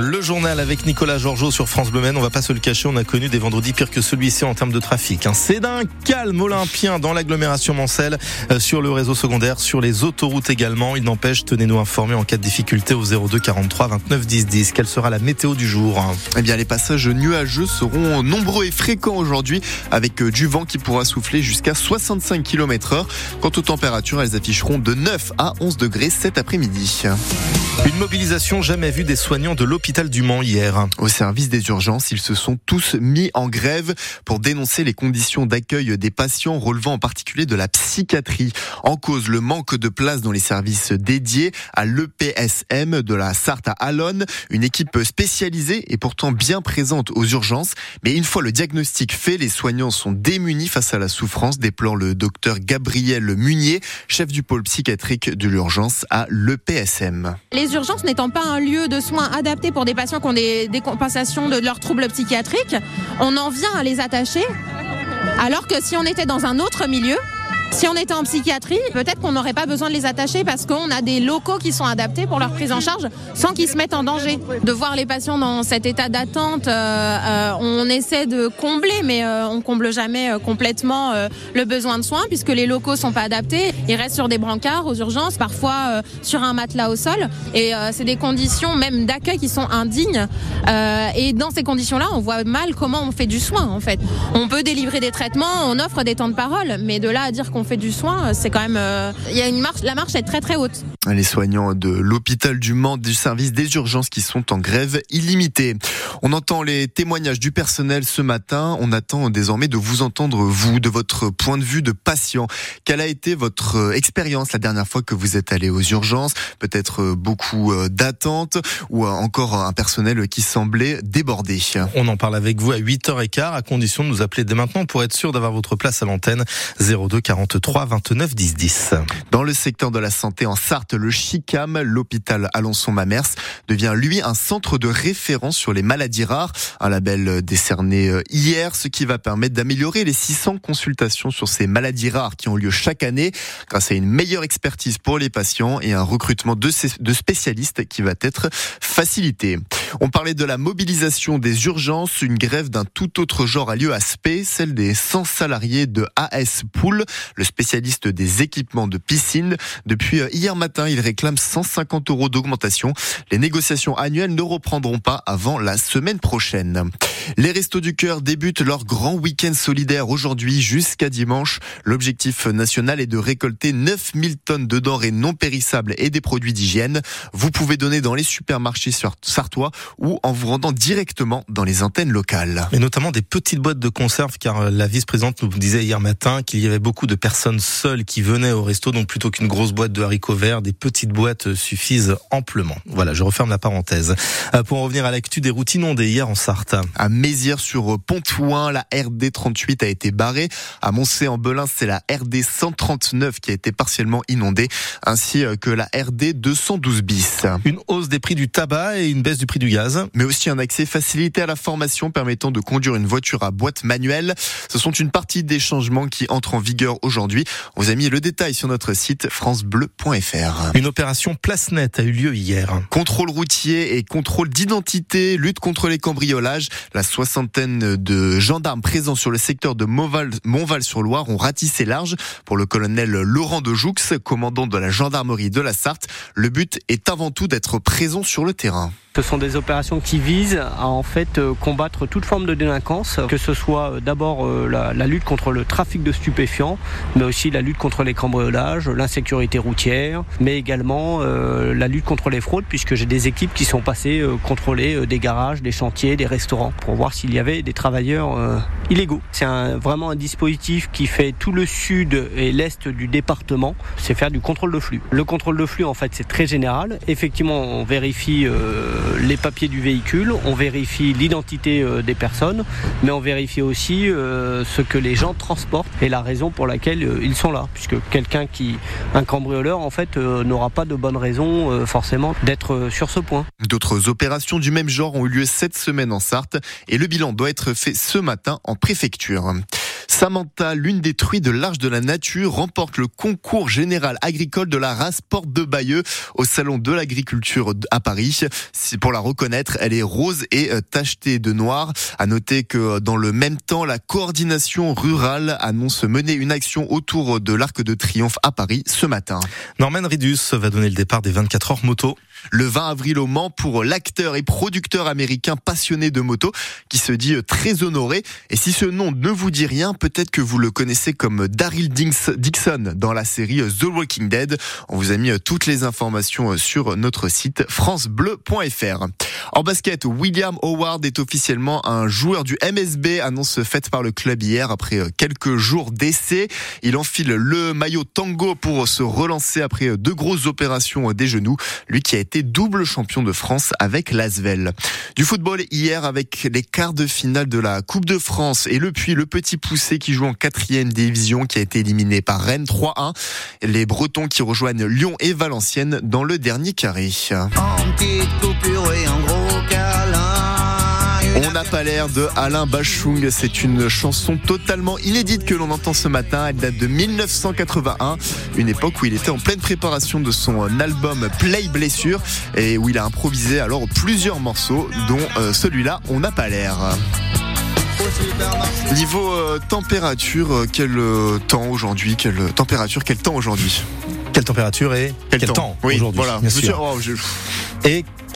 Le journal avec Nicolas Georgeot sur France Bleu. On va pas se le cacher, on a connu des vendredis pires que celui-ci en termes de trafic. Hein. C'est d'un calme olympien dans l'agglomération Mancelle, euh, sur le réseau secondaire, sur les autoroutes également. Il n'empêche, tenez-nous informés en cas de difficulté au 02 43 29 10 10. Quelle sera la météo du jour? Eh bien, les passages nuageux seront nombreux et fréquents aujourd'hui, avec euh, du vent qui pourra souffler jusqu'à 65 km heure. Quant aux températures, elles afficheront de 9 à 11 degrés cet après-midi. Une mobilisation jamais vue des soignants de l'hôpital du Mans hier. Au service des urgences, ils se sont tous mis en grève pour dénoncer les conditions d'accueil des patients relevant en particulier de la psychiatrie. En cause, le manque de place dans les services dédiés à l'EPSM de la Sarthe à Alonne, une équipe spécialisée et pourtant bien présente aux urgences. Mais une fois le diagnostic fait, les soignants sont démunis face à la souffrance, déplore le docteur Gabriel Munier, chef du pôle psychiatrique de l'urgence à l'EPSM. Les urgences n'étant pas un lieu de soins adapté pour des patients qui ont des décompensations de leurs troubles psychiatriques, on en vient à les attacher. Alors que si on était dans un autre milieu, si on était en psychiatrie, peut-être qu'on n'aurait pas besoin de les attacher parce qu'on a des locaux qui sont adaptés pour leur prise en charge sans qu'ils se mettent en danger. De voir les patients dans cet état d'attente, euh, euh, on essaie de combler, mais euh, on comble jamais complètement le besoin de soins puisque les locaux sont pas adaptés. Ils restent sur des brancards aux urgences, parfois sur un matelas au sol, et c'est des conditions même d'accueil qui sont indignes. et dans ces conditions-là, on voit mal comment on fait du soin en fait. On peut délivrer des traitements, on offre des temps de parole, mais de là à dire qu'on fait du soin, c'est quand même. Euh, il y a une marche, la marche est très très haute. Les soignants de l'hôpital du Mans du service des urgences qui sont en grève illimitée. On entend les témoignages du personnel ce matin. On attend désormais de vous entendre, vous, de votre point de vue de patient. Quelle a été votre expérience la dernière fois que vous êtes allé aux urgences? Peut-être beaucoup euh, d'attentes ou encore un personnel qui semblait débordé. On en parle avec vous à 8h15 à condition de nous appeler dès maintenant pour être sûr d'avoir votre place à l'antenne 02 43 29 10 10. Dans le secteur de la santé en Sarthe, le CHICAM, l'hôpital Alençon-Mamers, devient lui un centre de référence sur les maladies rares, un label décerné euh, hier, ce qui va permettre d'améliorer les 600 consultations sur ces maladies rares qui ont lieu chaque année grâce à une meilleure expertise pour les patients et un recrutement de spécialistes qui va être facilité. On parlait de la mobilisation des urgences, une grève d'un tout autre genre a lieu à Spé, celle des 100 salariés de AS Pool, le spécialiste des équipements de piscine. Depuis euh, hier matin, il réclame 150 euros d'augmentation. Les négociations annuelles ne reprendront pas avant la semaine prochaine. Les Restos du Cœur débutent leur grand week-end solidaire aujourd'hui jusqu'à dimanche. L'objectif national est de récolter 9000 tonnes de denrées non périssables et des produits d'hygiène. Vous pouvez donner dans les supermarchés sartois ou en vous rendant directement dans les antennes locales. Et notamment des petites boîtes de conserve car la vice-présidente nous disait hier matin qu'il y avait beaucoup de personnes seules qui venaient au resto donc plutôt qu'une grosse boîte de haricots verts, des petites boîtes suffisent amplement. Voilà, je referme la parenthèse. Euh, pour en revenir à l'actu des routes inondées hier en Sarthe. À Mézières sur Pontouin, la RD 38 a été barrée. À Moncé en Belin, c'est la RD 139 qui a été partiellement inondée, ainsi que la RD 212 bis. Une hausse des prix du tabac et une baisse du prix du gaz. Mais aussi un accès facilité à la formation permettant de conduire une voiture à boîte manuelle. Ce sont une partie des changements qui entrent en vigueur aujourd'hui. On vous a mis le détail sur notre site francebleu.fr. Une opération place nette a eu lieu hier. Contrôle routier et contrôle d'identité, lutte contre les cambriolages. La soixantaine de gendarmes présents sur le secteur de Montval-sur-Loire ont ratissé large. Pour le colonel Laurent de Joux, commandant de la gendarmerie de la Sarthe, le but est avant tout d'être présent sur le terrain. Ce sont des opérations qui visent à en fait euh, combattre toute forme de délinquance, que ce soit euh, d'abord euh, la, lutte contre le trafic de stupéfiants, mais aussi la lutte contre les cambriolages, l'insécurité routière, mais également la lutte contre les fraudes, puisque j'ai des équipes qui sont passées contrôler des garages, des chantiers, des restaurants, pour voir s'il y avait des travailleurs illégaux. C'est vraiment un dispositif qui fait tout le sud et l'est du département, c'est faire du contrôle de flux. Le contrôle de flux, en fait, c'est très général. Effectivement, on vérifie les papiers du véhicule, on vérifie l'identité euh, des personnes, mais on vérifie aussi euh, ce que les gens transportent et la raison pour laquelle euh, ils sont là. Puisque quelqu'un qui, un cambrioleur, en fait, n'aura pas de bonne raison forcément d'être sur ce point. D'autres opérations du même genre ont eu lieu cette semaine en Sarthe et le bilan doit être fait ce matin en préfecture. Samantha, l'une des truies de l'Arche de la Nature, remporte le concours général agricole de la race Porte de Bayeux au Salon de l'Agriculture à Paris. Pour la reconnaître, elle est rose et euh, tachetée de noir. À noter que dans le même temps, la coordination rurale annonce mener une action autour de l'Arc de Triomphe à Paris ce matin. Norman Ridus va donner le départ des 24 heures moto le 20 avril au Mans pour l'acteur et producteur américain passionné de moto qui se dit très honoré. Et si ce nom ne vous dit rien, peut-être que vous le connaissez comme Daryl Dixon dans la série The Walking Dead. On vous a mis toutes les informations sur notre site francebleu.fr. En basket, William Howard est officiellement un joueur du MSB, annonce faite par le club hier après quelques jours d'essai. Il enfile le maillot tango pour se relancer après deux grosses opérations des genoux. Lui qui a été double champion de France avec l'Asvel. Du football hier avec les quarts de finale de la Coupe de France et le Puy, le petit poussé qui joue en quatrième division qui a été éliminé par Rennes 3-1. Les Bretons qui rejoignent Lyon et Valenciennes dans le dernier carré. On n'a pas l'air de Alain Bachung. C'est une chanson totalement inédite que l'on entend ce matin. Elle date de 1981, une époque où il était en pleine préparation de son album Play Blessure et où il a improvisé alors plusieurs morceaux, dont euh, celui-là, On n'a pas l'air. Niveau euh, température, euh, quel temps aujourd'hui? Quelle température, quel temps aujourd'hui? Quelle température et quel, temps, aujourd'hui voilà. Et